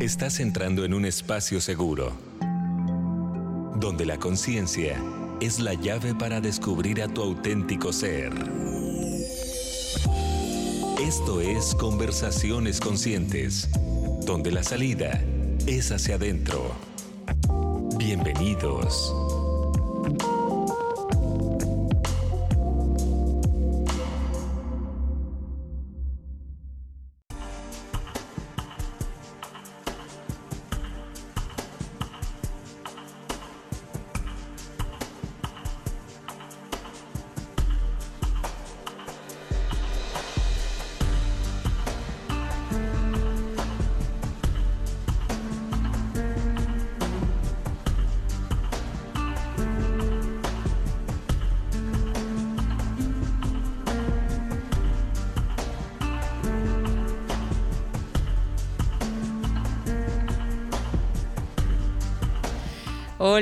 Estás entrando en un espacio seguro, donde la conciencia es la llave para descubrir a tu auténtico ser. Esto es Conversaciones Conscientes, donde la salida es hacia adentro. Bienvenidos.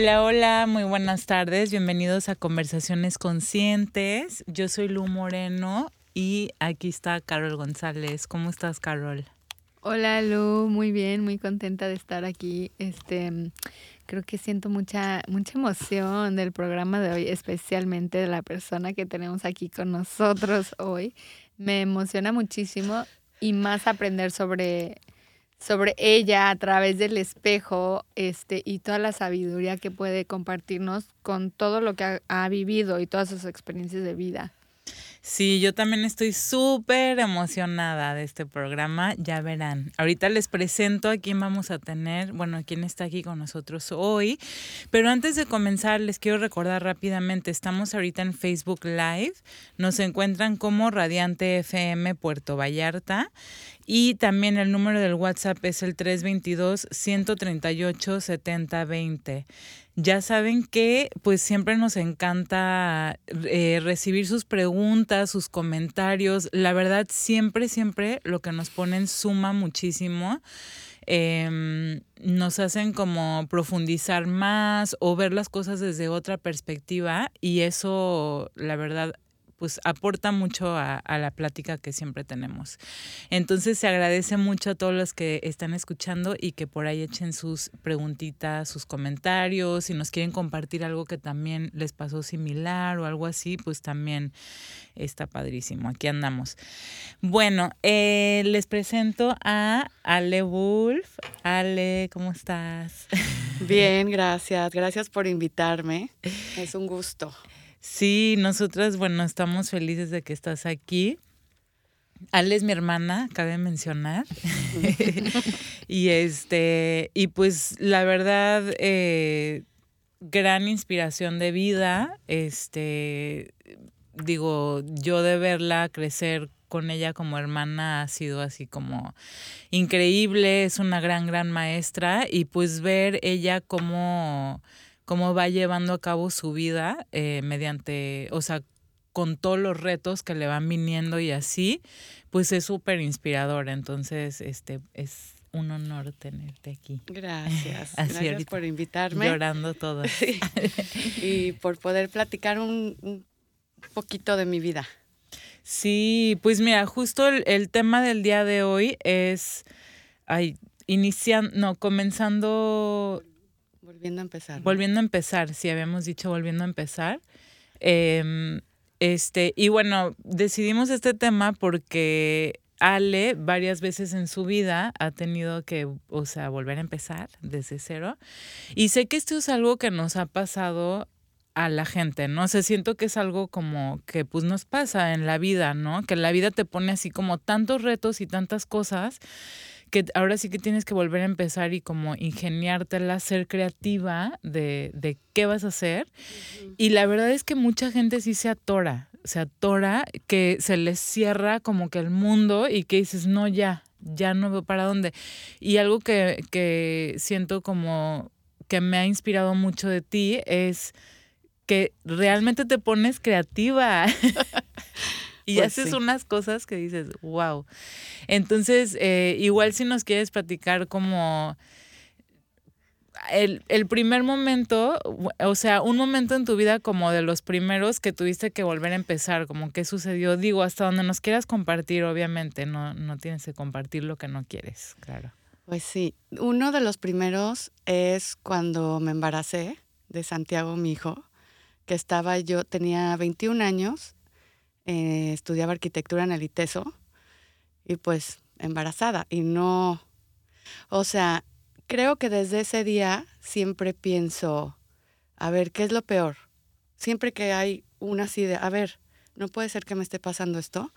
Hola, hola, muy buenas tardes. Bienvenidos a Conversaciones Conscientes. Yo soy Lu Moreno y aquí está Carol González. ¿Cómo estás, Carol? Hola, Lu, muy bien, muy contenta de estar aquí. Este, creo que siento mucha mucha emoción del programa de hoy, especialmente de la persona que tenemos aquí con nosotros hoy. Me emociona muchísimo y más aprender sobre sobre ella a través del espejo este, y toda la sabiduría que puede compartirnos con todo lo que ha, ha vivido y todas sus experiencias de vida. Sí, yo también estoy súper emocionada de este programa, ya verán. Ahorita les presento a quién vamos a tener, bueno, a quién está aquí con nosotros hoy, pero antes de comenzar les quiero recordar rápidamente, estamos ahorita en Facebook Live, nos encuentran como Radiante FM Puerto Vallarta y también el número del WhatsApp es el 322-138-7020. Ya saben que pues siempre nos encanta eh, recibir sus preguntas, sus comentarios. La verdad, siempre, siempre lo que nos ponen suma muchísimo. Em, nos hacen como profundizar más o ver las cosas desde otra perspectiva y eso, la verdad, pues aporta mucho a, la plática que siempre tenemos. Entonces se agradece mucho a todos los que están escuchando y que por ahí echen sus preguntitas, sus comentarios, si nos quieren compartir algo que también les pasó similar o algo así, pues también está padrísimo. Aquí andamos. Bueno, eh, les presento a Ale Wolf. Ale, ¿cómo estás? Bien, gracias. Gracias por invitarme. Es un gusto. Sí, nosotras, bueno, estamos felices de que estás aquí. Ale es mi hermana, cabe mencionar. y este, y pues la verdad, eh, gran inspiración de vida. Este, digo, yo de verla crecer con ella como hermana ha sido así como increíble, es una gran, gran maestra y pues ver ella como cómo va llevando a cabo su vida eh, mediante, o sea, con todos los retos que le van viniendo y así, pues es súper inspirador. Entonces, este es un honor tenerte aquí. Gracias. Gracias por invitarme. Llorando todo. y por poder platicar un, poquito de mi vida. Sí, pues mira, justo el, el tema del día de hoy es, ay, iniciando, no, comenzando Volviendo a empezar. Volviendo a empezar, sí, habíamos dicho volviendo a empezar. Em, este, y bueno, decidimos este tema porque Ale varias veces en su vida ha tenido que, o sea, volver a empezar desde cero. Y sé que esto es algo que nos ha pasado a la gente, ¿no? O sea, siento que es algo como que pues nos pasa en la vida, ¿no? Que la vida te pone así como tantos retos y tantas cosas que ahora sí que tienes que volver a empezar y como ingeniártela, ser creativa de, de qué vas a hacer. Y la verdad es que mucha gente sí se atora, se atora, que se les cierra como que el mundo y que dices, no, ya, ya no veo para dónde. Y algo que, que siento como que me ha inspirado mucho de ti es que realmente te pones creativa. y pues haces unas cosas que dices, wow. Entonces, eh, igual si nos quieres platicar como el, el, primer momento, o sea, un momento en tu vida como de los primeros que tuviste que volver a empezar, como qué sucedió, digo, hasta donde nos quieras compartir, obviamente, no, no tienes que compartir lo que no quieres, claro. Pues sí, uno de los primeros es cuando me embaracé de Santiago, mi hijo, que estaba yo, tenía 21 años, eh, estudiaba arquitectura en el ITESO y pues embarazada y no, o sea, creo que desde ese día siempre pienso, a ver, ¿qué es lo peor? Siempre que hay una así de, a ver, no puede ser que me esté pasando esto.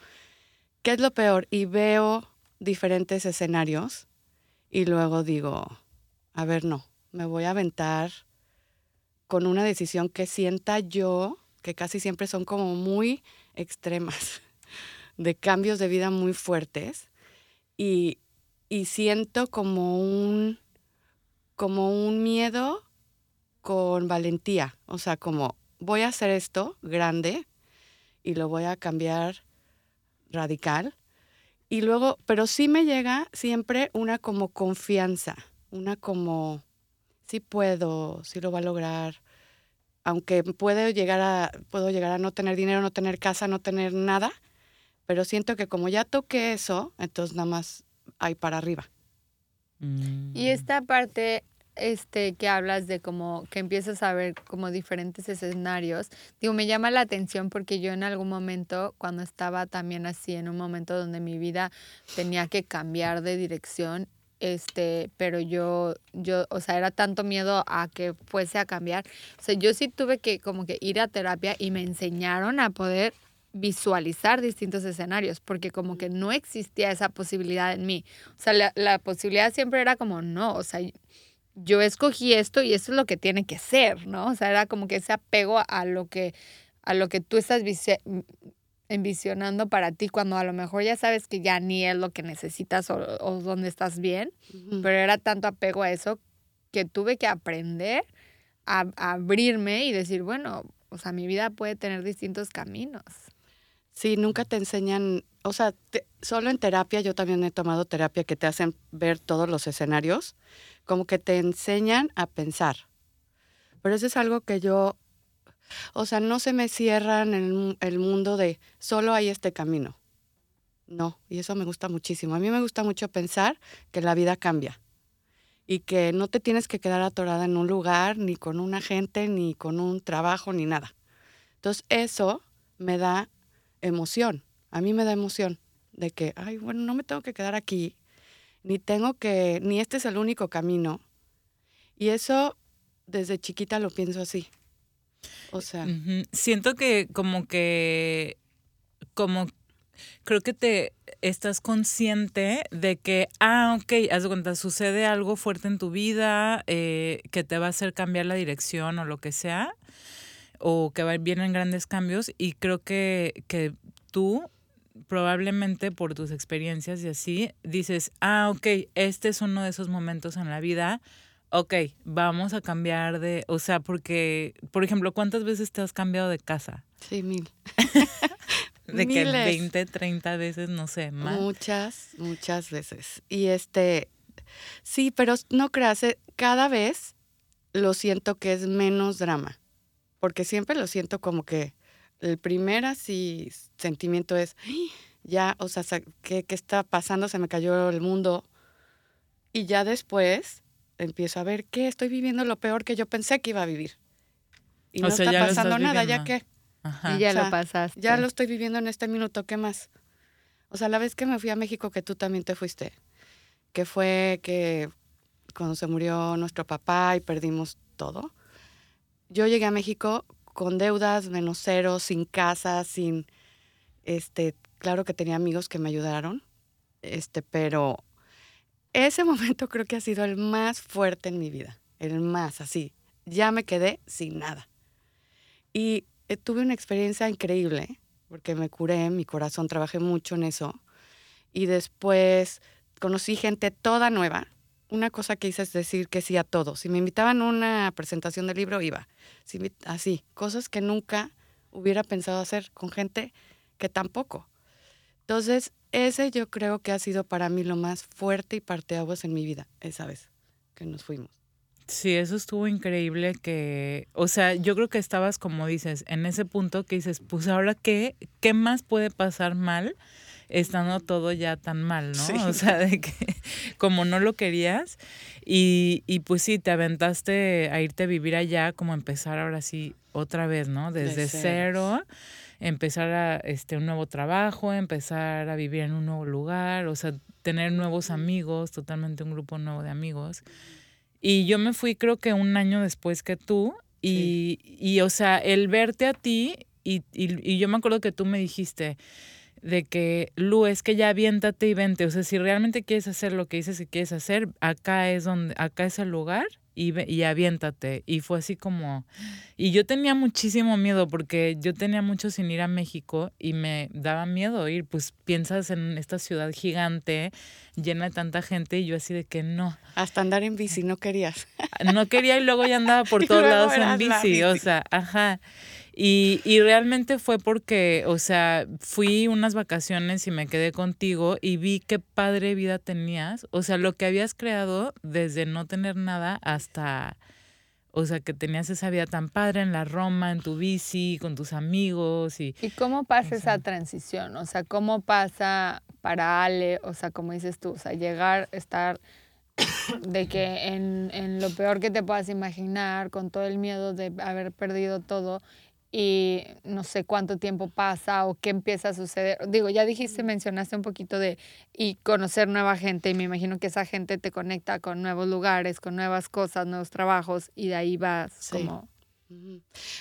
¿Qué es lo peor? Y veo diferentes escenarios y luego digo, a ver, no, me voy a aventar con una decisión que sienta yo, que casi siempre son como muy extremas, de cambios de vida muy fuertes. Y, y siento como un, como un miedo con valentía, o sea, como voy a hacer esto grande y lo voy a cambiar radical. Y luego, pero sí me llega siempre una como confianza, una como, sí puedo, sí lo va a lograr, aunque puedo llegar a, puedo llegar a no tener dinero, no tener casa, no tener nada, pero siento que como ya toqué eso, entonces nada más hay para arriba. Mm. Y esta parte este que hablas de como que empiezas a ver como diferentes escenarios, digo, me llama la atención porque yo en algún momento, cuando estaba también así, en un momento donde mi vida tenía que cambiar de dirección, este, pero yo, yo, o sea, era tanto miedo a que fuese a cambiar. O sea, yo sí tuve que como que ir a terapia y me enseñaron a poder visualizar distintos escenarios, porque como que no existía esa posibilidad en mí. O sea, la, la posibilidad siempre era como, no, o sea, yo escogí esto y esto es lo que tiene que ser, ¿no? O sea, era como que ese apego a lo que, a lo que tú estás envisionando para ti cuando a lo mejor ya sabes que ya ni es lo que necesitas o, o donde estás bien, pero era tanto apego a eso que tuve que aprender a, abrirme y decir, bueno, o sea, mi vida puede tener distintos caminos. Sí, nunca te enseñan, o sea, solo en terapia, yo también he tomado terapia que te hacen ver todos los escenarios, como que te enseñan a pensar. Pero eso es algo que yo, o sea, no se me cierra en el, el mundo de solo hay este camino. No, y eso me gusta muchísimo. A mí me gusta mucho pensar que la vida cambia y que no te tienes que quedar atorada en un lugar, ni con una gente, ni con un trabajo, ni nada. Entonces, eso me da emoción. A mí me da emoción de que, ay, bueno, no me tengo que quedar aquí, ni tengo que, ni este es el único camino. Y eso desde chiquita lo pienso así. O sea. Siento que como que, como, creo que te estás consciente de que, ah, ok, haz de cuenta, sucede algo fuerte en tu vida eh, que te va a hacer cambiar la dirección o lo que sea o que vienen grandes cambios y creo que, que tú probablemente por tus experiencias y así dices, ah, ok, este es uno de esos momentos en la vida, ok, vamos a cambiar de, o sea, porque, por ejemplo, ¿cuántas veces te has cambiado de casa? Sí, mil. de que 20, 30 veces, no sé, más. Muchas, muchas veces. Y este, sí, pero no creas, eh, cada vez lo siento que es menos drama porque siempre lo siento como que el primer así sentimiento es, ya, o sea, ¿qué, ¿qué, está pasando? Se me cayó el mundo. Y ya después empiezo a ver que estoy viviendo lo peor que yo pensé que iba a vivir. Y no está pasando nada, ya que... Y ya lo pasaste. Ya lo estoy viviendo en este minuto, ¿qué más? O sea, la vez que me fui a México, que tú también te fuiste, que fue que cuando se murió nuestro papá y perdimos todo, yo llegué a México con deudas, menos cero, sin casa, sin, este, claro que tenía amigos que me ayudaron, este, pero ese momento creo que ha sido el más fuerte en mi vida, el más así. Ya me quedé sin nada. Y eh, tuve una experiencia increíble, porque me curé, mi corazón, trabajé mucho en eso. Y después conocí gente toda nueva, una cosa que hice es decir que sí a todo. Si me invitaban a una presentación del libro, iba. así, cosas que nunca hubiera pensado hacer con gente que tampoco. Entonces, ese yo creo que ha sido para mí lo más fuerte y parteaguas en mi vida, esa vez que nos fuimos. Sí, eso estuvo increíble que, o sea, yo creo que estabas como dices, en ese punto que dices, pues ahora qué, qué más puede pasar mal estando todo ya tan mal, ¿no? O sea, de que como no lo querías y, y pues sí, te aventaste a irte a vivir allá, como empezar ahora sí otra vez, ¿no? Desde cero. Empezar a este un nuevo trabajo, empezar a vivir en un nuevo lugar, o sea, tener nuevos amigos, totalmente un grupo nuevo de amigos. Y yo me fui creo que un año después que tú y, y o sea, el verte a ti y, y, y yo me acuerdo que tú me dijiste, de que, Lu, es que ya aviéntate y vente. O sea, si realmente quieres hacer lo que dices que quieres hacer, acá es donde, acá es el lugar y, y aviéntate. Y fue así como, y yo tenía muchísimo miedo porque yo tenía mucho sin ir a México y me daba miedo ir, pues piensas en esta ciudad gigante, llena de tanta gente y yo así de que no. Hasta andar en bici, no querías. No quería y luego ya andaba por todos lados en bici, bici, o sea, ajá. Y, y, realmente fue porque, o sea, fui unas vacaciones y me quedé contigo y vi qué padre vida tenías. O sea, lo que habías creado desde no tener nada hasta, o sea, que tenías esa vida tan padre en la Roma, en tu bici, con tus amigos. ¿Y, ¿Y cómo pasa esa transición? O sea, ¿cómo pasa para Ale? O sea, como dices tú, o sea, llegar, estar de que en, en lo peor que te puedas imaginar, con todo el miedo de haber perdido todo, y no sé cuánto tiempo pasa o qué empieza a suceder. Digo, ya dijiste, mencionaste un poquito de y conocer nueva gente y me imagino que esa gente te conecta con nuevos lugares, con nuevas cosas, nuevos trabajos y de ahí vas sí. como...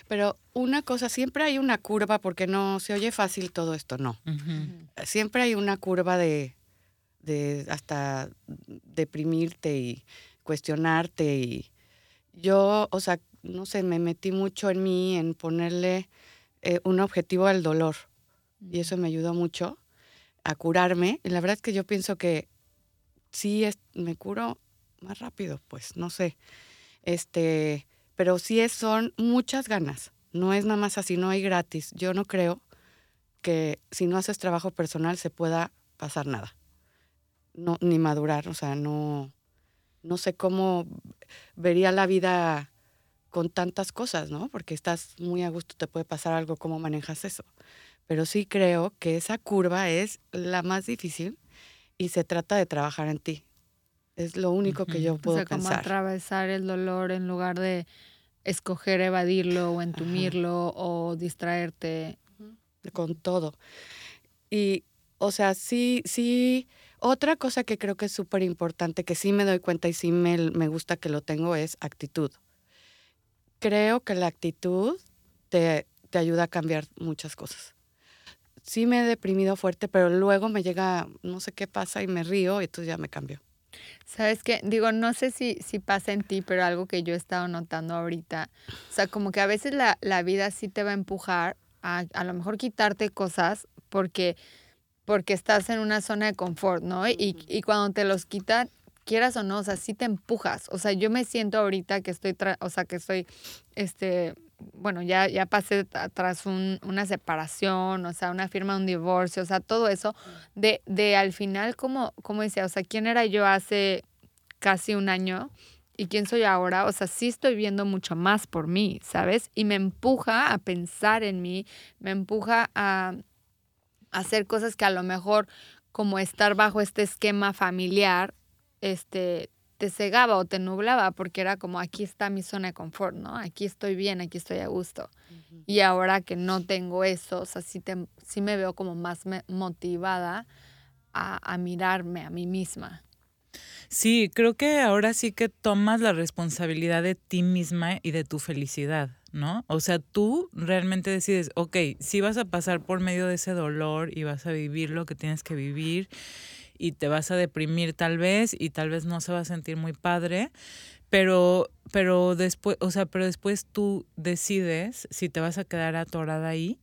Pero una cosa, siempre hay una curva porque no se oye fácil todo esto, no. Uh -huh. Siempre hay una curva de, de hasta deprimirte y cuestionarte y yo, o sea, no sé, me metí mucho en mí, en ponerle eh, un objetivo al dolor. Y eso me ayudó mucho a curarme. Y la verdad es que yo pienso que sí es, me curo más rápido, pues, no sé. Este, pero sí es, son muchas ganas. No es nada más así, no hay gratis. Yo no creo que si no haces trabajo personal se pueda pasar nada. No, ni madurar, o sea, no, no sé cómo vería la vida con tantas cosas, ¿no? Porque estás muy a gusto, te puede pasar algo, ¿cómo manejas eso? Pero sí creo que esa curva es la más difícil y se trata de trabajar en ti. Es lo único que yo puedo o sea, pensar. como atravesar el dolor en lugar de escoger evadirlo o entumirlo Ajá. o distraerte. Con todo. Y, o sea, sí, sí, otra cosa que creo que es súper importante, que sí me doy cuenta y sí me, me gusta que lo tengo, es actitud creo que la actitud te, te ayuda a cambiar muchas cosas. Sí me he deprimido fuerte, pero luego me llega, no sé qué pasa y me río y entonces ya me cambio. ¿Sabes qué? Digo, no sé si, si pasa en ti, pero algo que yo he estado notando ahorita, o sea, como que a veces la, la vida sí te va a empujar a a lo mejor quitarte cosas porque, porque estás en una zona de confort, ¿no? Y, y cuando te los quitan, quieras o no, o sea, sí te empujas. O sea, yo me siento ahorita que estoy, o sea, que estoy, este, bueno, ya, ya pasé tras un, una separación, o sea, una firma un divorcio, o sea, todo eso, de, de al final, como, como decía, o sea, ¿quién era yo hace casi un año? ¿Y quién soy ahora? O sea, sí estoy viendo mucho más por mí, ¿sabes? Y me empuja a pensar en mí, me empuja a hacer cosas que a lo mejor como estar bajo este esquema familiar este, te cegaba o te nublaba porque era como aquí está mi zona de confort, ¿no? Aquí estoy bien, aquí estoy a gusto. Uh -huh. Y ahora que no tengo eso, o sea, sí, te, sí me veo como más me motivada a, a mirarme a mí misma. Sí, creo que ahora sí que tomas la responsabilidad de ti misma y de tu felicidad, ¿no? O sea, tú realmente decides, ok, sí vas a pasar por medio de ese dolor y vas a vivir lo que tienes que vivir y te vas a deprimir tal vez y tal vez no se va a sentir muy padre, pero pero después, o sea, pero después tú decides si te vas a quedar atorada ahí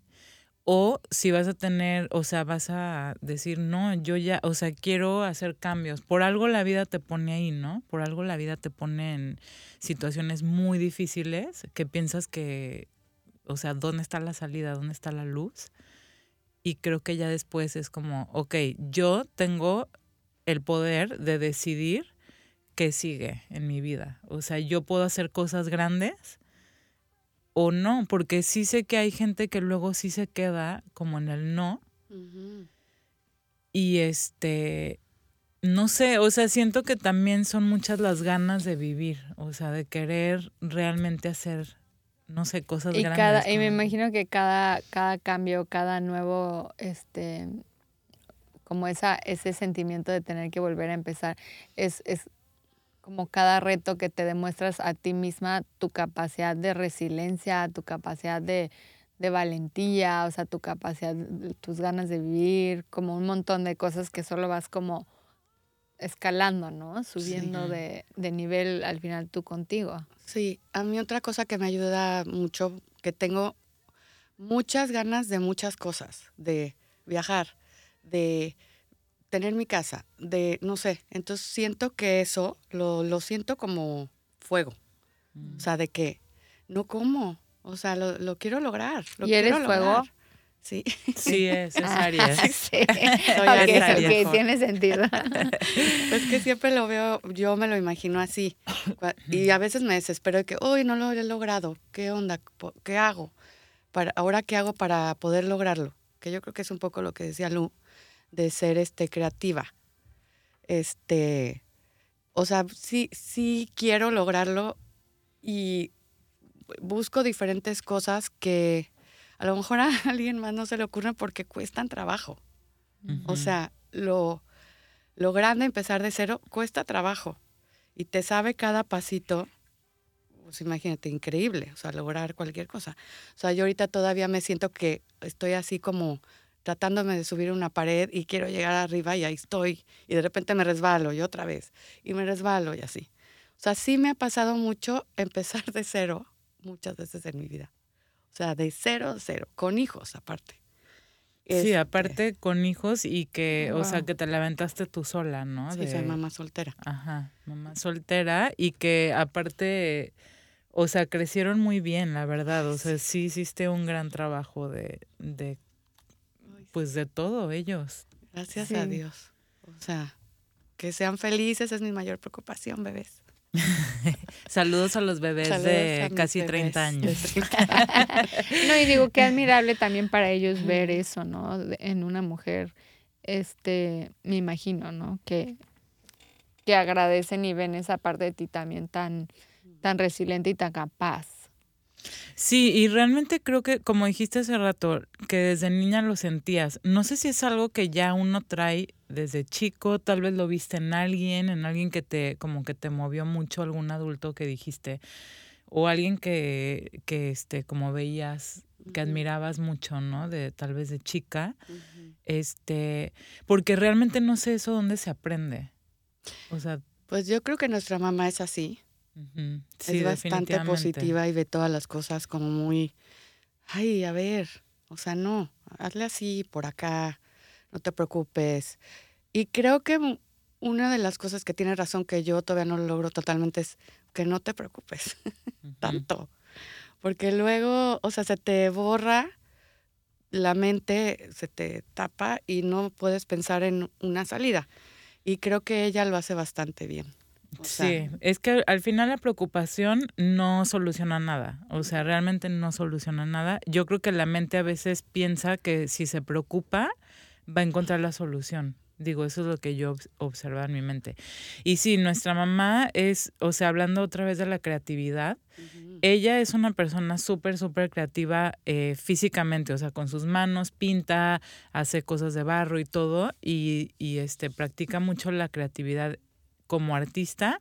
o si vas a tener, o sea, vas a decir, "No, yo ya, o sea, quiero hacer cambios." Por algo la vida te pone ahí, ¿no? Por algo la vida te pone en situaciones muy difíciles que piensas que o sea, ¿dónde está la salida? ¿Dónde está la luz? Y creo que ya después es como, ok, yo tengo el poder de decidir qué sigue en mi vida. O sea, yo puedo hacer cosas grandes o no, porque sí sé que hay gente que luego sí se queda como en el no. Uh -huh. y este, no sé, o sea, siento que también son muchas las ganas de vivir, o sea, de querer realmente hacer, no sé, cosas y grandes. Cada, y me imagino que cada, cada cambio, cada nuevo, este, como esa, ese sentimiento de tener que volver a empezar, es, es como cada reto que te demuestras a ti misma, tu capacidad de resiliencia, tu capacidad de, de valentía, o sea, tu capacidad, tus ganas de vivir, como un montón de cosas que solo vas como escalando, ¿no? Subiendo Sí. de, de nivel al final tú contigo. Sí, a mí otra cosa que me ayuda mucho, que tengo muchas ganas de muchas cosas, de viajar, de tener mi casa, de, no sé, entonces siento que eso lo, lo siento como fuego, Mm. o sea, de que no como, o sea, lo, lo quiero lograr. Lo ¿Y eres quiero fuego? Sí, Sí, es, es Ah, Aries. sí. Soy Ok, Aries. ok, Fuego. tiene sentido. pues que siempre lo veo, yo me lo imagino así, y a veces me desespero de que, uy, no lo he logrado, ¿qué onda? ¿Qué hago? Para, ahora, ¿qué hago para poder lograrlo? Que yo creo que es un poco lo que decía Lu, de ser este, creativa. Este, o sea, sí, sí quiero lograrlo y busco diferentes cosas que a lo mejor a alguien más no se le ocurren porque cuestan trabajo. O sea, lo, lo grande, empezar de cero, cuesta trabajo. Y te sabe cada pasito, pues imagínate, increíble, o sea, lograr cualquier cosa. O sea, yo ahorita todavía me siento que estoy así como tratándome de subir una pared y quiero llegar arriba y ahí estoy. Y de repente me resbalo y otra vez. Y me resbalo y así. O sea, sí me ha pasado mucho empezar de cero muchas veces en mi vida. O sea, de cero a cero, con hijos aparte. Sí, Este, aparte con hijos y que, o sea, que te la aventaste tú sola, ¿no? Sí, De- soy mamá soltera. Ajá, mamá soltera y que aparte, o sea, crecieron muy bien, la verdad. O sea, sí hiciste un gran trabajo de, de pues de todo ellos. Gracias a. Dios. O sea, que sean felices es mi mayor preocupación, bebés. Saludos a los bebés Saludos de casi 30 bebés de años. 30. No, y digo, qué admirable también para ellos ver eso, ¿no? En una mujer, este, me imagino, ¿no? Que, que agradecen y ven esa parte de ti también tan, tan resiliente y tan capaz. Sí, y realmente creo que, como dijiste hace rato, que desde niña lo sentías. No sé si es algo que ya uno trae desde chico, tal vez lo viste en alguien, en alguien que te, como que te movió mucho, algún adulto que dijiste, o alguien que, que este, como veías, que admirabas mucho, ¿no? De tal vez de chica. Este, porque realmente no sé eso dónde se aprende. O sea, Pues yo creo que nuestra mamá es así. Sí, es bastante positiva y ve todas las cosas como muy, ay, a ver, o sea, no, hazle así por acá, no te preocupes. Y creo que una de las cosas que tiene razón que yo todavía no lo logro totalmente es que no te preocupes tanto. Porque luego, o sea, se te borra la mente, se te tapa y no puedes pensar en una salida. Y creo que ella lo hace bastante bien. O sea, Sí, es que al final la preocupación no soluciona nada, o sea, realmente no soluciona nada. Yo creo que la mente a veces piensa que si se preocupa va a encontrar la solución. Digo, eso es lo que yo obs- observo en mi mente. Y sí, nuestra mamá es, o sea, hablando otra vez de la creatividad, ella es una persona súper, súper creativa eh, físicamente, o sea, con sus manos pinta, hace cosas de barro y todo, y, y, este, practica mucho la creatividad como artista,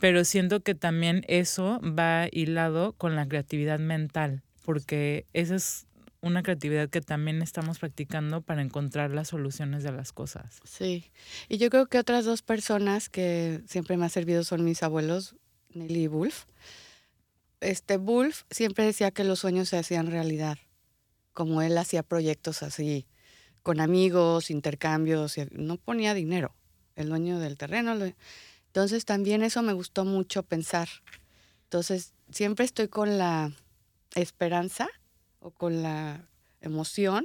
pero siento que también eso va hilado con la creatividad mental, porque esa es una creatividad que también estamos practicando para encontrar las soluciones de las cosas. Sí, y yo creo que otras dos personas que siempre me han servido son mis abuelos, Nelly y Wolf. Este Wolf siempre decía que los sueños se hacían realidad, como él hacía proyectos así, con amigos, intercambios, no ponía dinero, el dueño del terreno. Entonces también eso me gustó mucho pensar. Entonces siempre estoy con la esperanza o con la emoción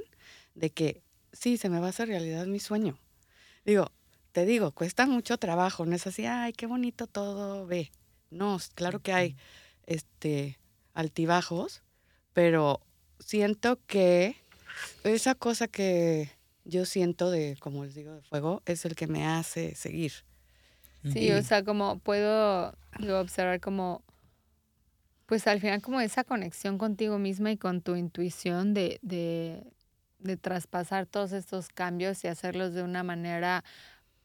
de que sí, se me va a hacer realidad mi sueño. Digo, te digo, cuesta mucho trabajo, no es así, ay, qué bonito todo, ve. No, claro que hay este altibajos, pero siento que esa cosa que, yo siento de, como les digo, de fuego, es el que me hace seguir. Sí, o sea, como puedo observar como, pues al final como esa conexión contigo misma y con tu intuición de, de, de traspasar todos estos cambios y hacerlos de una manera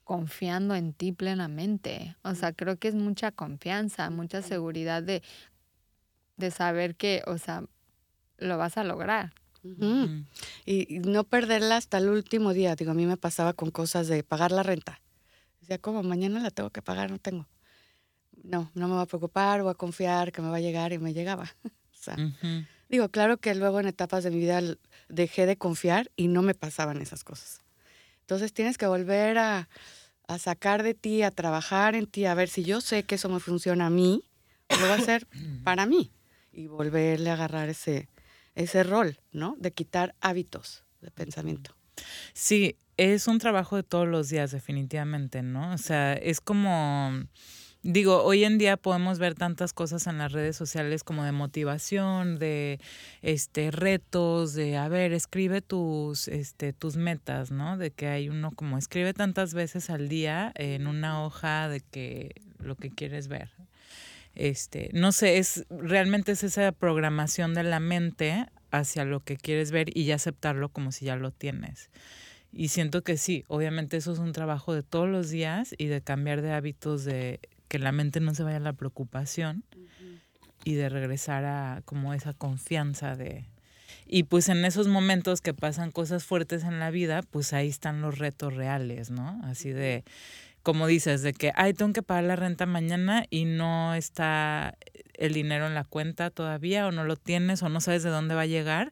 confiando en ti plenamente. O sea, creo que es mucha confianza, mucha seguridad de, de saber que, o sea, lo vas a lograr. Y, no perderla hasta el último día. Digo, a mí me pasaba con cosas de pagar la renta. Decía, ¿cómo? Mañana la tengo que pagar, no tengo. No, no me va a preocupar, voy a confiar que me va a llegar y me llegaba. o sea, digo, claro que luego en etapas de mi vida dejé de confiar y no me pasaban esas cosas. Entonces tienes que volver a, a sacar de ti, a trabajar en ti, a ver si yo sé que eso me funciona a mí, lo voy a hacer para mí y volverle a agarrar ese, ese rol, ¿no? De quitar hábitos de pensamiento. Sí, es un trabajo de todos los días, definitivamente, ¿no? O sea, es como Digo, hoy en día podemos ver tantas cosas en las redes sociales como de motivación, de este retos, de a ver, escribe tus este tus metas, ¿no? De que hay uno como escribe tantas veces al día en una hoja de que lo que quieres ver. Este, no sé, es realmente es esa programación de la mente hacia lo que quieres ver y ya aceptarlo como si ya lo tienes. Y siento que sí, obviamente eso es un trabajo de todos los días y de cambiar de hábitos de que la mente no se vaya a la preocupación y de regresar a como esa confianza de... Y pues en esos momentos que pasan cosas fuertes en la vida, pues ahí están los retos reales, ¿no? Así de, como dices, de que, ay, tengo que pagar la renta mañana y no está el dinero en la cuenta todavía o no lo tienes o no sabes de dónde va a llegar.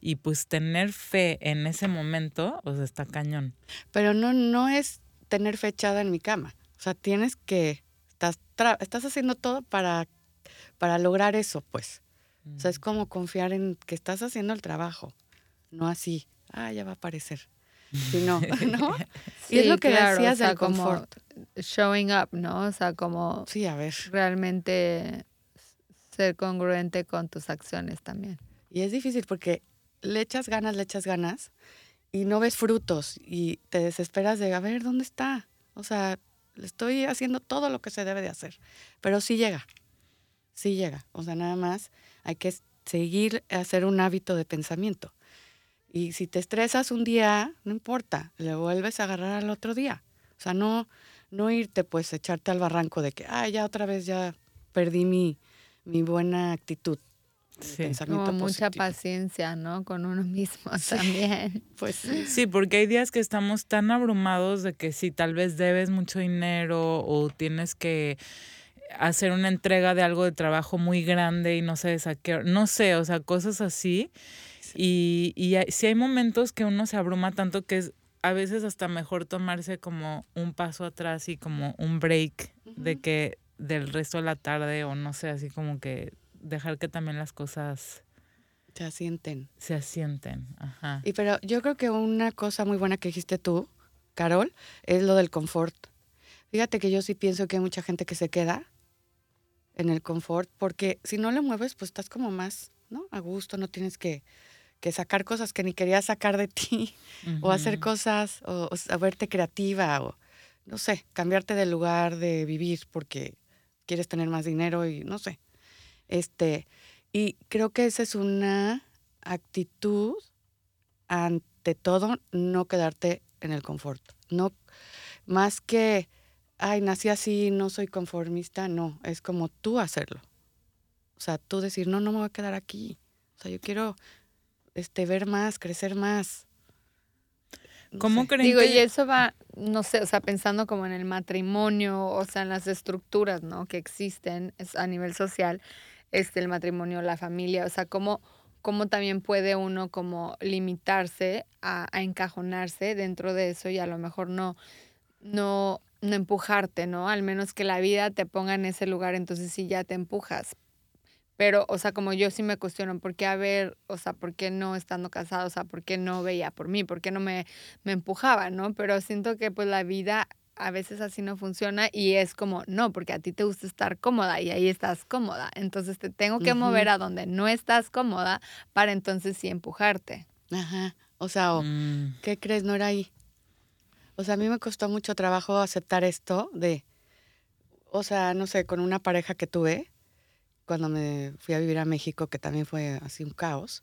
Y pues tener fe en ese momento, sea, está cañón. Pero no, no es tener fe echada en mi cama. O sea, tienes que Estás, estás haciendo todo para, para lograr eso, pues. O sea, es mm. como confiar en que estás haciendo el trabajo, no así, ah, ya va a aparecer. Sino, ¿no? y es lo que decías del confort. Showing up, ¿no? O sea, como. Sí, a ver. Realmente ser congruente con tus acciones también. Y es difícil porque le echas ganas, le echas ganas y no ves frutos y te desesperas de, a ver, ¿dónde está? O sea, le estoy haciendo todo lo que se debe de hacer. Pero sí llega, sí llega. O sea, nada más hay que seguir a hacer un hábito de pensamiento. Y si te estresas un día, no importa, le vuelves a agarrar al otro día. O sea, no, no irte pues echarte al barranco de que, ah, ya otra vez ya perdí mi, mi buena actitud. Sí. Como mucha paciencia, ¿no? Con uno mismo también. Pues sí, porque hay días que estamos tan abrumados de que si tal vez debes mucho dinero o tienes que hacer una entrega de algo de trabajo muy grande y no sé a qué, no sé, o sea, cosas así. Y, y si hay momentos que uno se abruma tanto que es a veces hasta mejor tomarse como un paso atrás y como un break de que del resto de la tarde o no sé, así como que dejar que también las cosas se asienten. Se asienten, ajá. Y pero yo creo que una cosa muy buena que dijiste tú, Carol, es lo del confort. Fíjate que yo sí pienso que hay mucha gente que se queda en el confort, porque si no le mueves, pues estás como más, ¿no? A gusto, no tienes que, que sacar cosas que ni querías sacar de ti, o hacer cosas, o, o verte creativa, o no sé, cambiarte de lugar de vivir porque quieres tener más dinero y no sé. Este, y creo que esa es una actitud, ante todo, no quedarte en el confort. No, más que, ay, nací así, no soy conformista, no, es como tú hacerlo. O sea, tú decir, no, no me voy a quedar aquí. O sea, yo quiero este, ver más, crecer más. ¿Cómo creen Digo, y eso va, no sé, o sea, pensando como en el matrimonio, o sea, en las estructuras, ¿no? Que existen a nivel social este, el matrimonio, la familia, o sea, cómo, cómo también puede uno como limitarse a, a, encajonarse dentro de eso y a lo mejor no, no, no empujarte, ¿no? Al menos que la vida te ponga en ese lugar, entonces sí ya te empujas. Pero, o sea, como yo sí me cuestiono, ¿por qué haber, o sea, por qué no estando casado, o sea, por qué no veía por mí, por qué no me, me empujaba, ¿no? Pero siento que pues la vida a veces así no funciona y es como, no, porque a ti te gusta estar cómoda y ahí estás cómoda. Entonces te tengo que mover a donde no estás cómoda para entonces sí empujarte. Ajá. O sea, Mm, ¿qué crees? No era ahí. O sea, a mí me costó mucho trabajo aceptar esto de, o sea, no sé, con una pareja que tuve cuando me fui a vivir a México, que también fue así un caos.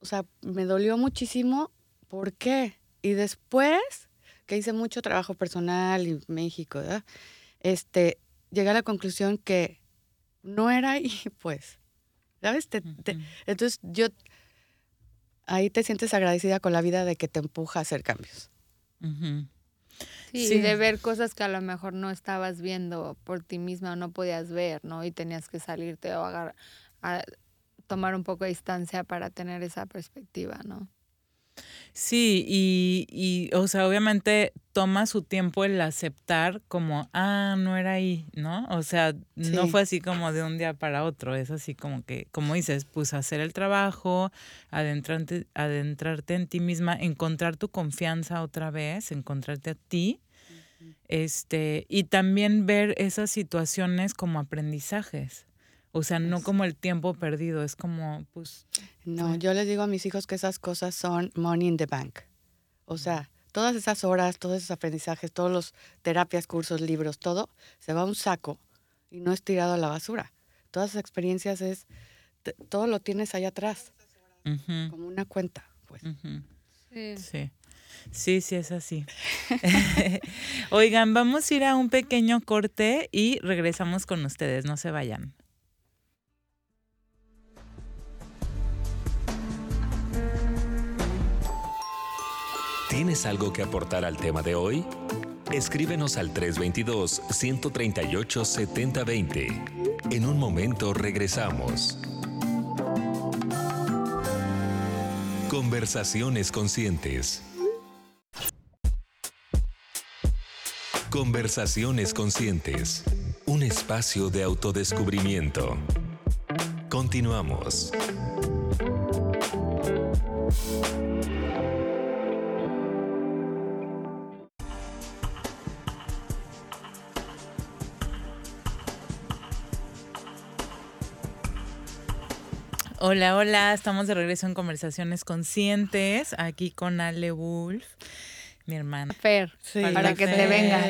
O sea, me dolió muchísimo. ¿Por qué? Y después, que hice mucho trabajo personal y México, ¿verdad? Este, llegué a la conclusión que no era ahí, pues. ¿Sabes? Te- te- entonces yo ahí te sientes agradecida con la vida de que te empuja a hacer cambios. Ujú. Sí, de ver cosas que a lo mejor no estabas viendo por ti misma o no podías ver, ¿no? Y tenías que salirte o agar- a tomar un poco de distancia para tener esa perspectiva, ¿no? Sí, y, y, o sea, obviamente toma su tiempo el aceptar como, ah, no era ahí, ¿no? O sea, no fue así como de un día para otro, es así como que, como dices, pues hacer el trabajo, adentrarte, adentrarte en ti misma, encontrar tu confianza otra vez, encontrarte a ti, este, y también ver esas situaciones como aprendizajes. O sea, no como el tiempo perdido, es como, pues, No, yo les digo a mis hijos que esas cosas son money in the bank. O sea, todas esas horas, todos esos aprendizajes, todos los terapias, cursos, libros, todo, se va a un saco y no es tirado a la basura. Todas esas experiencias es, todo lo tienes allá atrás, como una cuenta, pues. Sí, sí, sí es así. Oigan, vamos a ir a un pequeño corte y regresamos con ustedes, no se vayan. ¿Tienes algo que aportar al tema de hoy? Escríbenos al 322-138-7020. En un momento regresamos. Conversaciones conscientes. Conversaciones conscientes. Un espacio de autodescubrimiento. Continuamos. Hola, hola, estamos de regreso en Conversaciones Conscientes, aquí con Ale Wolf, mi hermana. Fer, Sí, para que te venga.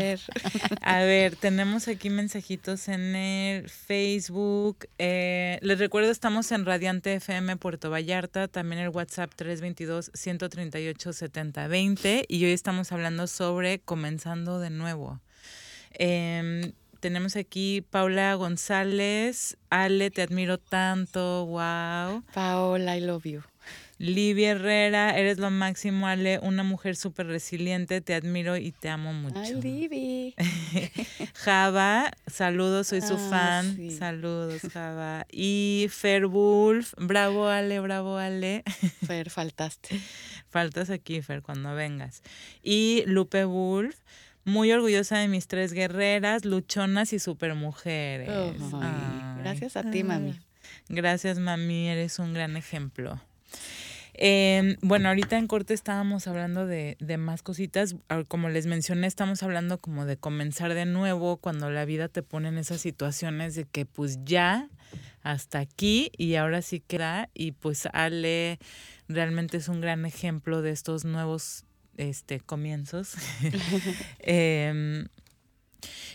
A ver, tenemos aquí mensajitos en el Facebook. Eh, les recuerdo, estamos en Radiante FM Puerto Vallarta, también el WhatsApp 322-138-7020 y hoy estamos hablando sobre comenzando de nuevo. Em, tenemos aquí Paula González. Ale, te admiro tanto, wow. Paola, I love you. Livia Herrera, eres lo máximo, Ale, una mujer súper resiliente, te admiro y te amo mucho. Ay, Libby. Java, saludos, soy su Ah, fan. sí. Saludos, Java. Y Fer Wolf, bravo Ale, bravo Ale. Fer, faltaste. Faltas aquí, Fer, cuando vengas. Y Lupe Wolf, muy orgullosa de mis tres guerreras, luchonas y supermujeres. Ay. gracias a ti, mami. Ah, Gracias, mami, eres un gran ejemplo. Eh, bueno, ahorita en corte estábamos hablando de, de más cositas. Ah, Como les mencioné, estamos hablando como de comenzar de nuevo cuando la vida te pone en esas situaciones de que pues ya hasta aquí y ahora sí queda. Y pues Ale realmente es un gran ejemplo de estos nuevos este, comienzos. Em,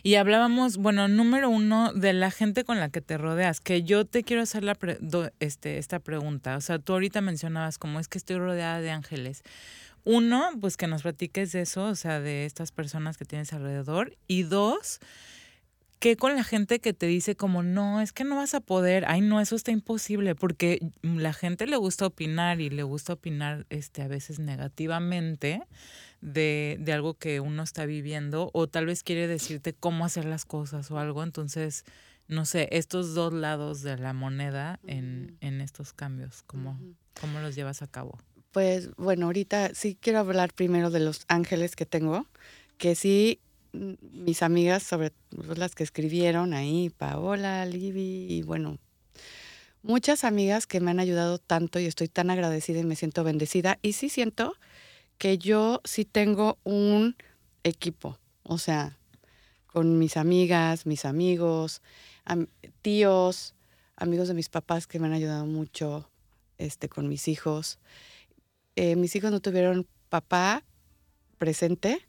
y hablábamos, bueno, número uno, de la gente con la que te rodeas, que yo te quiero hacer la pre- do- este, esta pregunta. O sea, tú ahorita mencionabas cómo es que estoy rodeada de ángeles. Uno, pues que nos platiques de eso, o sea, de estas personas que tienes alrededor. Y dos, que con la gente que te dice como, no, es que no vas a poder, ay, no, eso está imposible, porque la gente le gusta opinar y le gusta opinar este, a veces negativamente de, de algo que uno está viviendo o tal vez quiere decirte cómo hacer las cosas o algo. Entonces, no sé, estos dos lados de la moneda en, en estos cambios, ¿cómo. ¿cómo los llevas a cabo? Pues bueno, ahorita sí quiero hablar primero de los ángeles que tengo, que sí, mis amigas, sobre las que escribieron ahí, Paola, Libby, y bueno, muchas amigas que me han ayudado tanto y estoy tan agradecida y me siento bendecida. Y sí siento que yo sí tengo un equipo, o sea, con mis amigas, mis amigos, am- tíos, amigos de mis papás que me han ayudado mucho, este, con mis hijos eh, mis hijos no tuvieron papá presente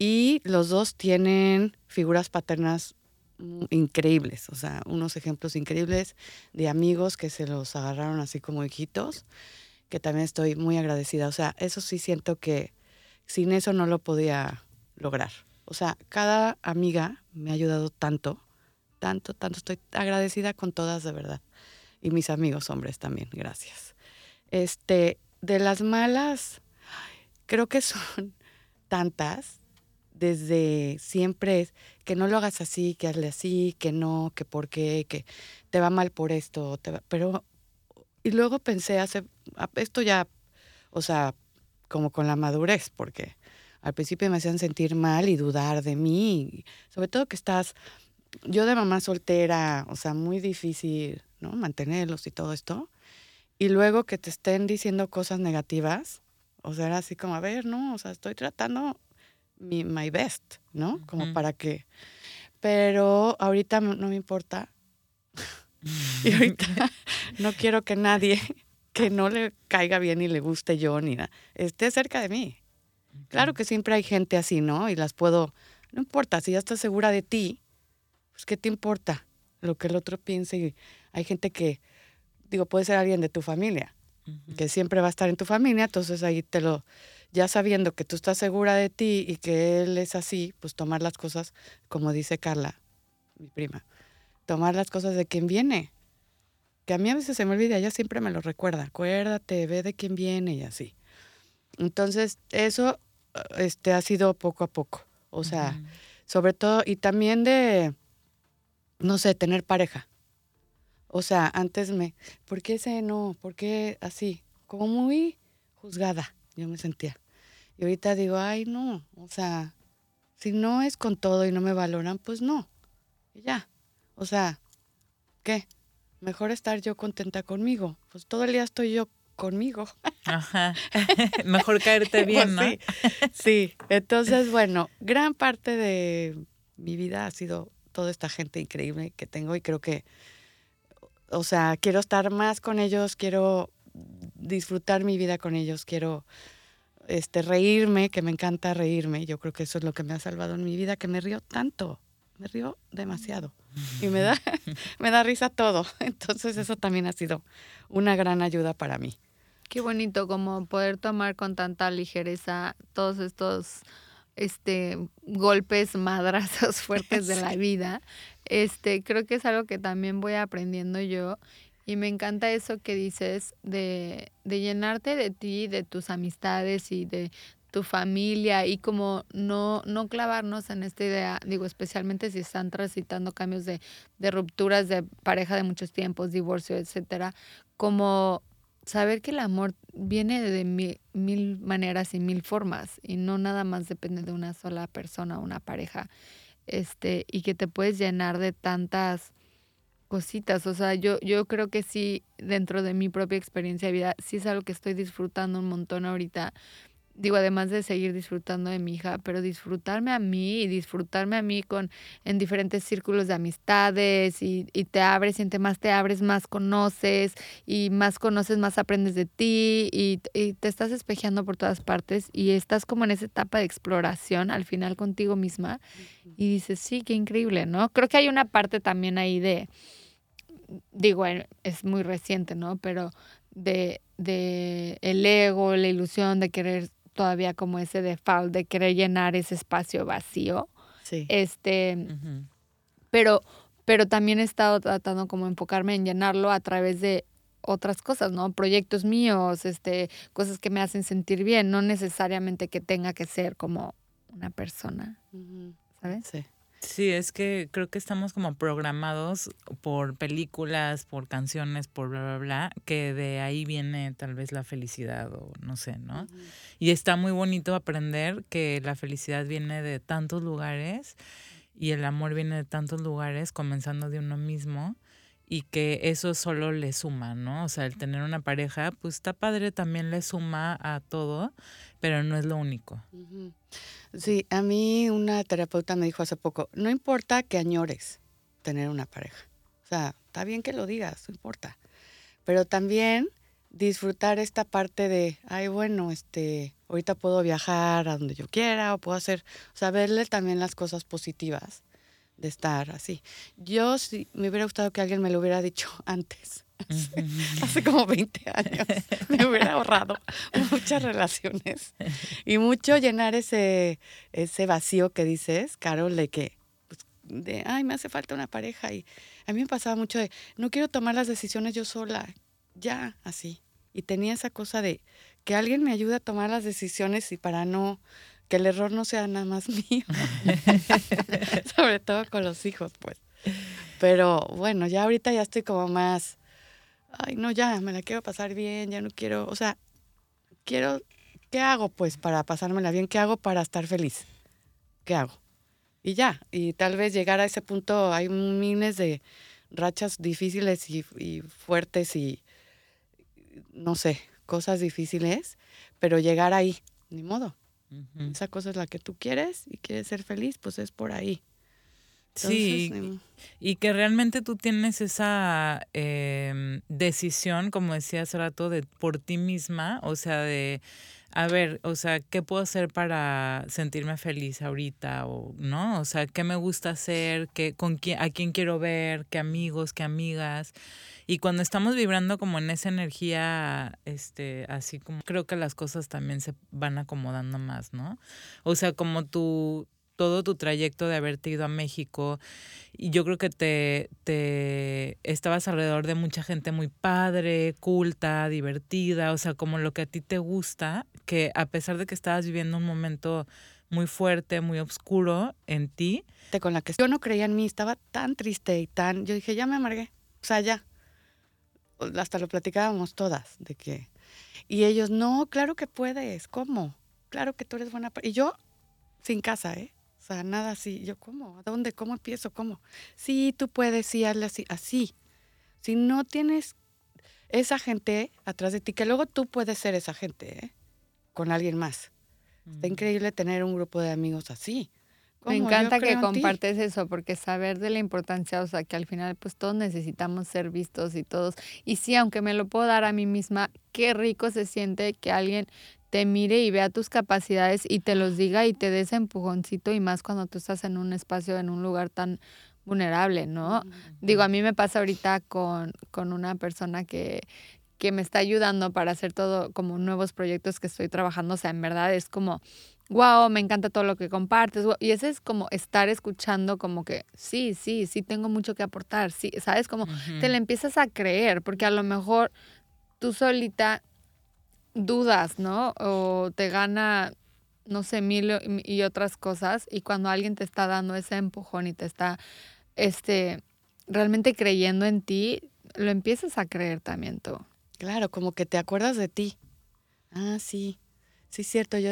y los dos tienen figuras paternas increíbles, o sea, unos ejemplos increíbles de amigos que se los agarraron así como hijitos, que también estoy muy agradecida. O sea, eso sí siento que sin eso no lo podía lograr. O sea, cada amiga me ha ayudado tanto, tanto, tanto. Estoy agradecida con todas de verdad. Y mis amigos hombres también, gracias. Este, de las malas, creo que son tantas, desde siempre es que no lo hagas así, que hazle así, que no, que por qué, que te va mal por esto, te va, pero y luego pensé hace esto ya, o sea, como con la madurez, porque al principio me hacían sentir mal y dudar de mí, sobre todo que estás yo de mamá soltera, o sea, muy difícil, ¿no? Mantenerlos y todo esto. Y luego que te estén diciendo cosas negativas, o sea, era así como, a ver, no, o sea, estoy tratando mi my best, ¿no? Como para que... Pero ahorita no me importa. y ahorita no quiero que nadie que no le caiga bien y le guste yo ni nada, esté cerca de mí. Claro que siempre hay gente así, ¿no? Y las puedo, no importa, si ya estás segura de ti, pues ¿qué te importa lo que el otro piense? Y hay gente que digo, puede ser alguien de tu familia, que siempre va a estar en tu familia, entonces ahí te lo, ya sabiendo que tú estás segura de ti y que él es así, pues tomar las cosas, como dice Carla, mi prima, tomar las cosas de quien viene. Que a mí a veces se me olvida, ella siempre me lo recuerda, acuérdate, ve de quién viene y así. Entonces, eso este, ha sido poco a poco, o sea, sobre todo, y también de, no sé, tener pareja. O sea, antes me, ¿por qué ese no? ¿Por qué así? Como muy juzgada, yo me sentía. Y ahorita digo, ay, no, o sea, si no es con todo y no me valoran, pues no. Y ya. O sea, ¿qué? Mejor estar yo contenta conmigo. Pues todo el día estoy yo conmigo. Ajá. Mejor caerte bien, pues ¿no? Sí, sí. Entonces, bueno, gran parte de mi vida ha sido toda esta gente increíble que tengo y creo que o sea, quiero estar más con ellos, quiero disfrutar mi vida con ellos, quiero este, reírme, que me encanta reírme. Yo creo que eso es lo que me ha salvado en mi vida, que me río tanto, me río demasiado y me da, me da risa todo. Entonces eso también ha sido una gran ayuda para mí. Qué bonito como poder tomar con tanta ligereza todos estos este golpes madrazos fuertes de la vida este, creo que es algo que también voy aprendiendo yo y me encanta eso que dices de, de llenarte de ti, de tus amistades y de tu familia y como no, no clavarnos en esta idea, digo, especialmente si están transitando cambios de, de rupturas de pareja de muchos tiempos, divorcio, etcétera, como saber que el amor viene de mil, mil, maneras y mil formas y no nada más depende de una sola persona, una pareja este, y que te puedes llenar de tantas cositas. O sea, yo, yo creo que sí, dentro de mi propia experiencia de vida, sí es algo que estoy disfrutando un montón ahorita digo, además de seguir disfrutando de mi hija, pero disfrutarme a mí y disfrutarme a mí con en diferentes círculos de amistades y, y, te abres y entre más te abres, más conoces y más conoces, más aprendes de ti y, y te estás espejeando por todas partes y estás como en esa etapa de exploración al final contigo misma y dices, sí, qué increíble, ¿no? Creo que hay una parte también ahí de, digo, es muy reciente, ¿no? Pero de, de el ego, la ilusión de querer todavía como ese default de querer llenar ese espacio vacío. Sí. Este, pero, pero también he estado tratando como enfocarme en llenarlo a través de otras cosas, ¿no? Proyectos míos, este, cosas que me hacen sentir bien, no necesariamente que tenga que ser como una persona, ¿sabes? Sí. Sí, es que creo que estamos como programados por películas, por canciones, por bla, bla, bla, que de ahí viene tal vez la felicidad o no sé, ¿no? Y está muy bonito aprender que la felicidad viene de tantos lugares y el amor viene de tantos lugares, comenzando de uno mismo y que eso solo le suma, ¿no? O sea, el tener una pareja, pues está padre, también le suma a todo, pero no es lo único. Sí, a mí una terapeuta me dijo hace poco, no importa que añores tener una pareja. O sea, está bien que lo digas, no importa. Pero también disfrutar esta parte de, ay, bueno, este, ahorita puedo viajar a donde yo quiera o puedo hacer, o sea, verle también las cosas positivas de estar así. Yo sí me hubiera gustado que alguien me lo hubiera dicho antes. Hace como 20 años me hubiera ahorrado muchas relaciones y mucho llenar ese, ese vacío que dices, Carol, de que, pues, de, ay, me hace falta una pareja. Y a mí me pasaba mucho de, no quiero tomar las decisiones yo sola, ya, así. Y tenía esa cosa de que alguien me ayude a tomar las decisiones y para no, que el error no sea nada más mío. Sobre todo con los hijos, pues. Pero bueno, ya ahorita ya estoy como más ay, no, ya, me la quiero pasar bien, ya no quiero, o sea, quiero, ¿qué hago pues para pasármela bien? ¿Qué hago para estar feliz? ¿Qué hago? Y ya, y tal vez llegar a ese punto, hay miles de rachas difíciles y, fuertes y, no sé, cosas difíciles, pero llegar ahí, ni modo. Esa cosa es la que tú quieres y quieres ser feliz, pues es por ahí. Sí, y que realmente tú tienes esa em, decisión, como decía hace rato, de por ti misma, o sea, de, a ver, o sea, ¿qué puedo hacer para sentirme feliz ahorita? O, ¿no? O sea, ¿qué me gusta hacer? ¿Qué, con quién, ¿A quién quiero ver? ¿Qué amigos? ¿Qué amigas? Y cuando estamos vibrando como en esa energía, este, así como creo que las cosas también se van acomodando más, ¿no? O sea, como tú todo tu trayecto de haberte ido a México y yo creo que te, te estabas alrededor de mucha gente muy padre, culta, divertida, o sea, como lo que a ti te gusta, que a pesar de que estabas viviendo un momento muy fuerte, muy oscuro en ti. Con la que yo no creía en mí, estaba tan triste y tan, yo dije, ya me amargué, o sea, ya. Hasta lo platicábamos todas, de que... Y ellos, no, claro que puedes, ¿cómo? Claro que tú eres buena. Y yo, sin casa, ¿eh? Sea, nada así. Yo, ¿cómo? ¿A dónde? ¿Cómo empiezo? ¿Cómo? Sí, tú puedes, sí, hazle así. Así. Si no tienes esa gente atrás de ti, que luego tú puedes ser esa gente, ¿eh? Con alguien más. Está increíble tener un grupo de amigos así. Me encanta que compartes eso, porque saber de la importancia, o sea, que al final pues todos necesitamos ser vistos y todos. Y sí, aunque me lo puedo dar a mí misma, qué rico se siente que alguien te mire y vea tus capacidades y te los diga y te dé ese empujoncito y más cuando tú estás en un espacio, en un lugar tan vulnerable, ¿no? Digo, a mí me pasa ahorita con, con una persona que, que me está ayudando para hacer todo como nuevos proyectos que estoy trabajando, o sea, en verdad es como, wow, me encanta todo lo que compartes, y ese es como estar escuchando como que, sí, sí, sí tengo mucho que aportar, sí, ¿sabes? Como te le empiezas a creer, porque a lo mejor tú solita dudas, ¿no? O te gana, no sé, mil y otras cosas. Y cuando alguien te está dando ese empujón y te está, este, realmente creyendo en ti, lo empiezas a creer también tú. Claro, como que te acuerdas de ti. Ah, sí, sí, cierto, yo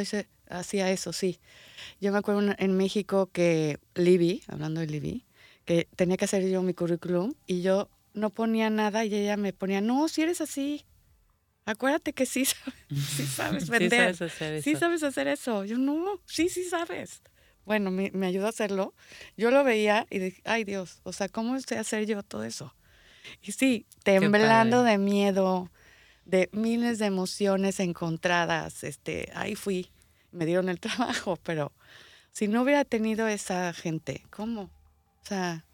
hacía eso, sí. Yo me acuerdo en México que Libby, hablando de Libby, que tenía que hacer yo mi currículum y yo no ponía nada y ella me ponía, no, si eres así, acuérdate que sí, sí sabes vender. sí sabes hacer eso. Sí sabes hacer eso. Yo no, sí, sí sabes. Bueno, me, me ayudó a hacerlo. Yo lo veía y dije, ay Dios, o sea, ¿cómo sé hacer yo todo eso? Y sí, temblando de miedo, de miles de emociones encontradas, este, ahí fui, me dieron el trabajo, pero si no hubiera tenido esa gente, ¿cómo? O sea,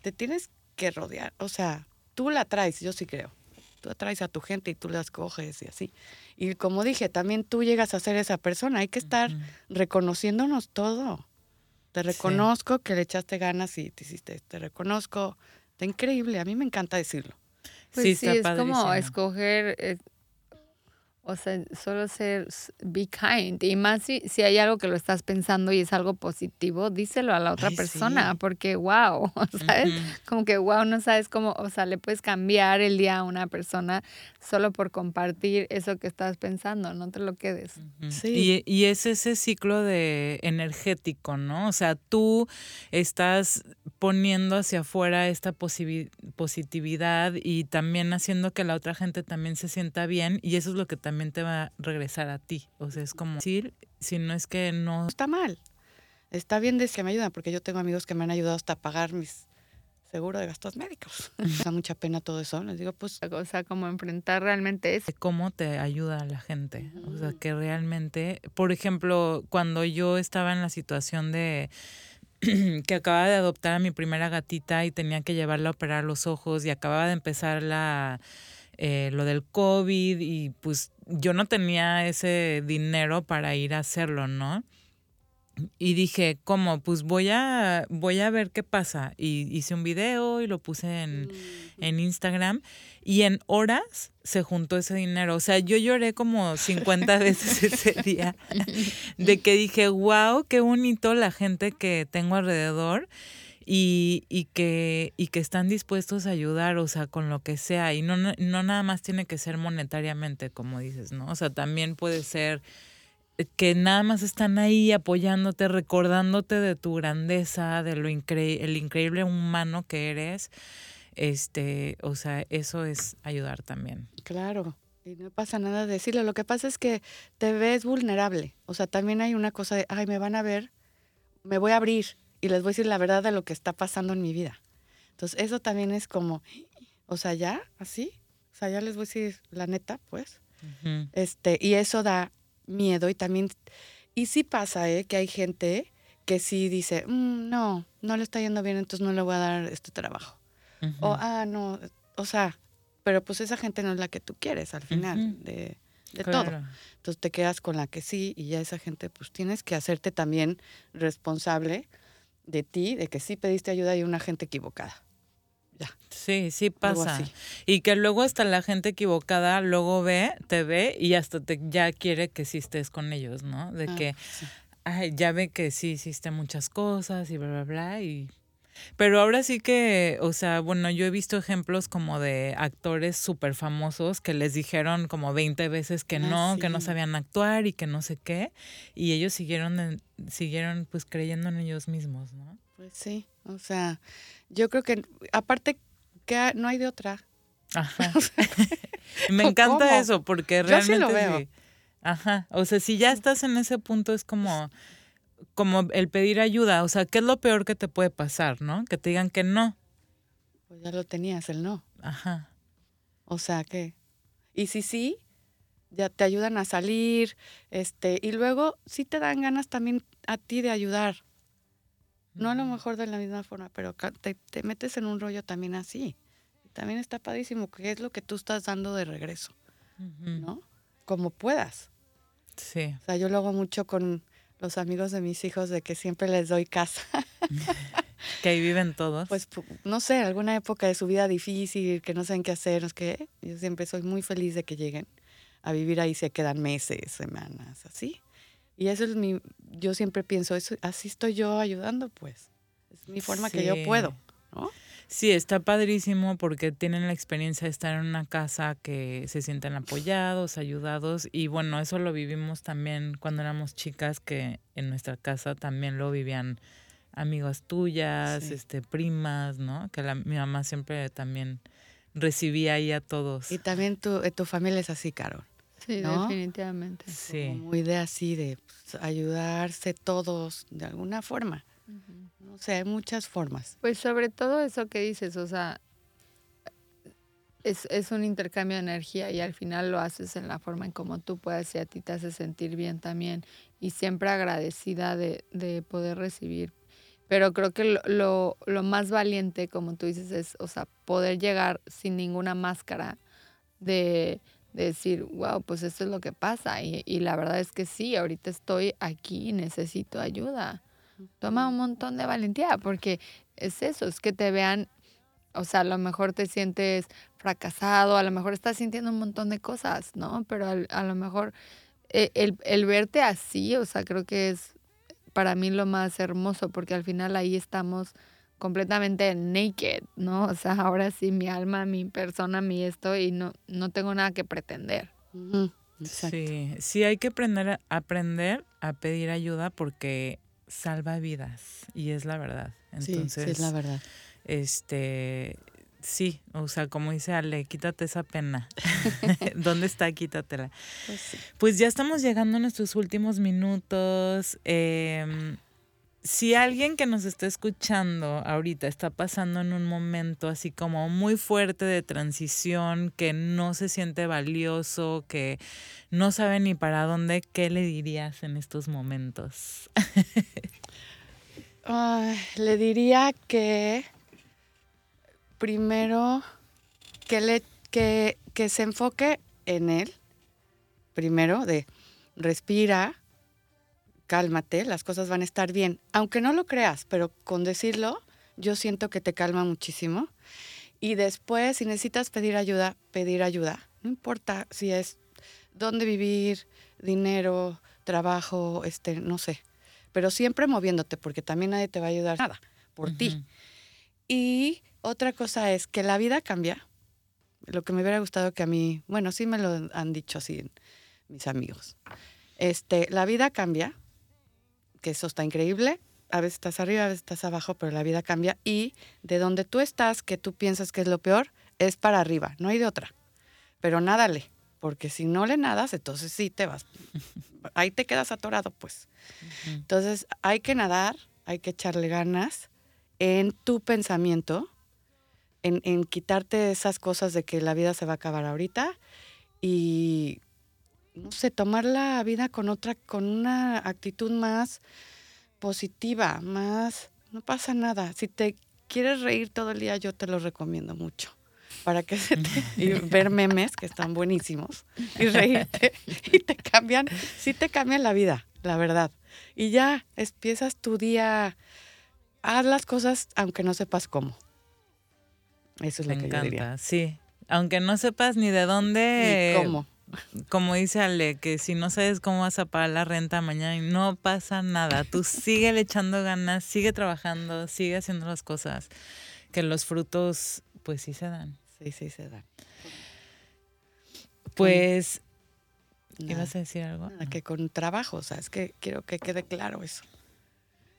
te tienes que rodear, o sea, tú la traes, yo sí creo tú atraes a tu gente y tú las coges y así. Y como dije, también tú llegas a ser esa persona. Hay que estar reconociéndonos todo. Te reconozco que le echaste ganas y te hiciste, te reconozco. Está increíble, a mí me encanta decirlo. Pues sí, es como escoger eh, o sea, solo ser, be kind. Y más si, si hay algo que lo estás pensando y es algo positivo, díselo a la otra persona, porque wow, ¿sabes? Como que wow, no sabes cómo, o sea, le puedes cambiar el día a una persona solo por compartir eso que estás pensando, no te lo quedes. Sí. Y, y es ese ciclo de energético, ¿no? O sea, tú estás poniendo hacia afuera esta positividad y también haciendo que la otra gente también se sienta bien y eso es lo que también te va a regresar a ti. O sea, es como decir, si no es que no... Está mal. Está bien decir que me ayudan, porque yo tengo amigos que me han ayudado hasta pagar mis seguro de gastos médicos. Me da mucha pena todo eso. Les digo, pues, O sea, como enfrentar realmente eso. de cómo te ayuda a la gente. O sea, que realmente, por ejemplo, cuando yo estaba en la situación de que acababa de adoptar a mi primera gatita y tenía que llevarla a operar los ojos y acababa de empezar la eh, lo del COVID y pues yo no tenía ese dinero para ir a hacerlo, ¿no? Y dije, ¿cómo? Pues voy a, voy a ver qué pasa. Y hice un video y lo puse en, en Instagram. Y en horas se juntó ese dinero. O sea, yo lloré como 50 veces ese día. De que dije, wow, qué bonito la gente que tengo alrededor. Y, y, que, y que están dispuestos a ayudar, o sea, con lo que sea. Y no, no, no nada más tiene que ser monetariamente, como dices, ¿no? O sea, también puede ser que nada más están ahí apoyándote, recordándote de tu grandeza, de lo incre el increíble humano que eres. Este, o sea, eso es ayudar también. Claro. Y no pasa nada de decirlo. Lo que pasa es que te ves vulnerable. O sea, también hay una cosa de, ay, me van a ver, me voy a abrir y les voy a decir la verdad de lo que está pasando en mi vida. Entonces, eso también es como, o sea, ya, así. O sea, ya les voy a decir la neta, pues. Uh -huh. Este, y eso da miedo y también, y sí pasa, ¿eh? Que hay gente que sí dice, mm, no, no le está yendo bien, entonces no le voy a dar este trabajo. Uh -huh. O, ah, no, o sea, pero pues esa gente no es la que tú quieres al final de, de Claro. todo. Entonces te quedas con la que sí y ya esa gente pues tienes que hacerte también responsable de ti, de que sí pediste ayuda y una gente equivocada. Ya, Sí, sí pasa. Y que luego hasta la gente equivocada luego ve, te ve y hasta te ya quiere que sí estés con ellos, ¿no? De Ah, que, sí. ay, ya ve que sí hiciste muchas cosas y bla, bla, bla. Y... Pero ahora sí que, o sea, bueno, yo he visto ejemplos como de actores súper famosos que les dijeron como 20 veces que Ah, no, que no sabían actuar y que no sé qué. Y ellos siguieron, siguieron pues creyendo en ellos mismos, ¿no? Pues sí, o sea, yo creo que aparte que no hay de otra. Ajá. Me encanta ¿Cómo? eso porque Yo sí realmente lo veo. sí. Ajá. O sea, si ya estás en ese punto es como como el pedir ayuda, o sea, ¿qué es lo peor que te puede pasar, no? Que te digan que no. Pues ya lo tenías, el no. Ajá. O sea que, y si sí, ya te ayudan a salir, este, y luego sí te dan ganas también a ti de ayudar. No a lo mejor de la misma forma, pero te, te metes en un rollo también así. También está padrísimo, que es lo que tú estás dando de regreso. ¿no? Como puedas. Sí. O sea, yo lo hago mucho con los amigos de mis hijos de que siempre les doy casa. Que ahí viven todos. Pues, pu- no sé, alguna época de su vida difícil, que no saben qué hacer, no sé qué. Yo siempre soy muy feliz de que lleguen a vivir ahí, se quedan meses, semanas, así. Y eso es mi, yo siempre pienso, eso, así estoy yo ayudando, pues. Es mi forma que yo puedo, ¿no? Sí, está padrísimo porque tienen la experiencia de estar en una casa que se sienten apoyados, ayudados y bueno, eso lo vivimos también cuando éramos chicas que en nuestra casa también lo vivían amigas tuyas, Sí. este primas, ¿no? Que la, mi mamá siempre también recibía ahí a todos. Y también tu, eh, tu familia es así, Carol. Sí, ¿No? definitivamente. Sí. Como muy de así, de pues, ayudarse todos de alguna forma. No sé, hay muchas formas. Pues sobre todo eso que dices, o sea, es, es un intercambio de energía y al final lo haces en la forma en como tú puedas y a ti te hace sentir bien también y siempre agradecida de, de poder recibir. Pero creo que lo, lo, lo más valiente, como tú dices, es, o sea, poder llegar sin ninguna máscara de, de decir, wow, pues esto es lo que pasa. Y, y la verdad es que sí, ahorita estoy aquí y necesito ayuda. Toma un montón de valentía, porque es eso, es que te vean, o sea, a lo mejor te sientes fracasado, a lo mejor estás sintiendo un montón de cosas, ¿no? Pero al- a, lo mejor eh, el, el verte así, o sea, creo que es para mí lo más hermoso, porque al final ahí estamos completamente naked, ¿no? O sea, ahora sí, mi alma, mi persona, mi esto, y no, no tengo nada que pretender. Exacto. Sí, sí hay que aprender a, aprender a pedir ayuda porque salva vidas y es la verdad. Sí, Entonces, sí, es la verdad. este, sí, o sea, como dice Ale, quítate esa pena. ¿Dónde está? Quítatela. Pues sí. Pues ya estamos llegando a nuestros últimos minutos. em, si alguien que nos está escuchando ahorita está pasando en un momento así como muy fuerte de transición, que no se siente valioso, que no sabe ni para dónde, ¿qué le dirías en estos momentos? le diría que primero que, le, que, que se enfoque en él, primero de respira, cálmate, las cosas van a estar bien. Aunque no lo creas, pero con decirlo, yo siento que te calma muchísimo. Y después, si necesitas pedir ayuda, pedir ayuda. No importa si es dónde vivir, dinero, trabajo, este, no sé. Pero siempre moviéndote, porque también nadie te va a ayudar nada por ti. Y otra cosa es que la vida cambia. Lo que me hubiera gustado que a mí, bueno, sí me lo han dicho así mis amigos. Este, la vida cambia que eso está increíble. A veces estás arriba, a veces estás abajo, pero la vida cambia. Y de donde tú estás, que tú piensas que es lo peor, es para arriba, no hay de otra. Pero nádale, porque si no le nadas, entonces sí te vas. Ahí te quedas atorado, pues. Entonces hay que nadar, hay que echarle ganas en tu pensamiento, en, en quitarte esas cosas de que la vida se va a acabar ahorita y no sé, tomar la vida con otra, con una actitud más positiva, más, no pasa nada. Si te quieres reír todo el día, yo te lo recomiendo mucho. Para que se te, y ver memes que están buenísimos y reírte y te cambian, sí te cambian la vida, la verdad. Y ya empiezas tu día, haz las cosas aunque no sepas cómo. Eso es lo que yo diría. Sí, aunque no sepas ni de dónde. Ni cómo como dice Ale, que si no sabes cómo vas a pagar la renta mañana, no pasa nada. Tú sigue echando ganas, sigue trabajando, sigue haciendo las cosas, que los frutos, pues sí se dan. Sí, sí se dan. Pues, ¿ibas a decir algo? que con trabajo, o sea, es que quiero que quede claro eso.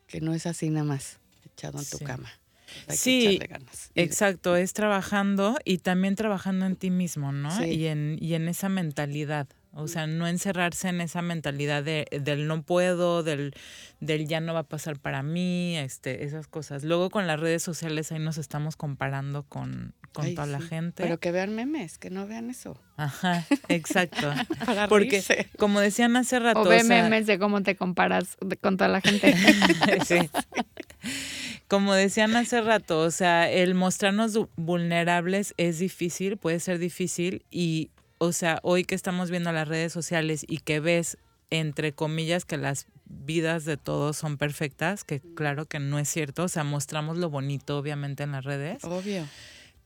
Que no es así nada más, echado en tu cama sí, exacto, es trabajando y también trabajando en ti mismo, ¿no? Y, en, y en esa mentalidad. O sea, no encerrarse en esa mentalidad de, del no puedo, del, del ya no va a pasar para mí, este, esas cosas. Luego con las redes sociales ahí nos estamos comparando con, con toda la gente. Pero que vean memes, que no vean eso. Ajá, exacto. Porque, como decían hace rato. O ve memes de cómo te comparas con toda la gente. sí como decían hace rato, o sea, el mostrarnos vulnerables es difícil, puede ser difícil y, o sea, hoy que estamos viendo las redes sociales y que ves, entre comillas, que las vidas de todos son perfectas, que claro que no es cierto, o sea, mostramos lo bonito obviamente en las redes. Obvio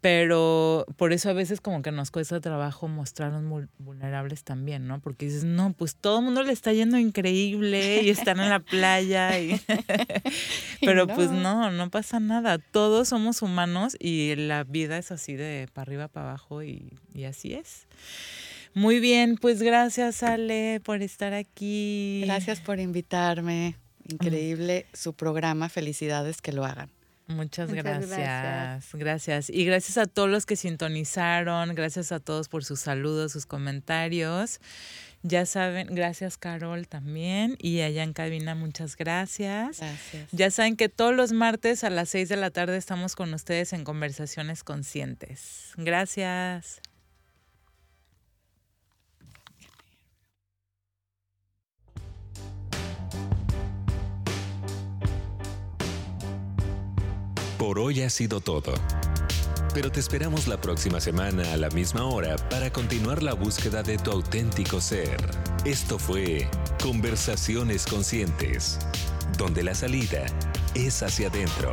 pero por eso a veces como que nos cuesta trabajo mostrarnos vulnerables también, ¿no? Porque dices, no, pues todo el mundo le está yendo increíble y están en la playa, y pero pues no, no pasa nada, todos somos humanos y la vida es así de para arriba, para abajo y, y así es. Muy bien, pues gracias Ale por estar aquí. Gracias por invitarme. Increíble su programa, felicidades que lo hagan. Muchas, gracias. gracias. Y gracias a todos los que sintonizaron, gracias a todos por sus saludos, sus comentarios. Ya saben, gracias Carol también. Y allá en cabina, muchas gracias. Gracias. Ya saben que todos los martes a las 6 de la tarde estamos con ustedes en Conversaciones Conscientes. Gracias. Por hoy ha sido todo. Pero te esperamos la próxima semana a la misma hora para continuar la búsqueda de tu auténtico ser. Esto fue Conversaciones Conscientes, donde la salida es hacia adentro.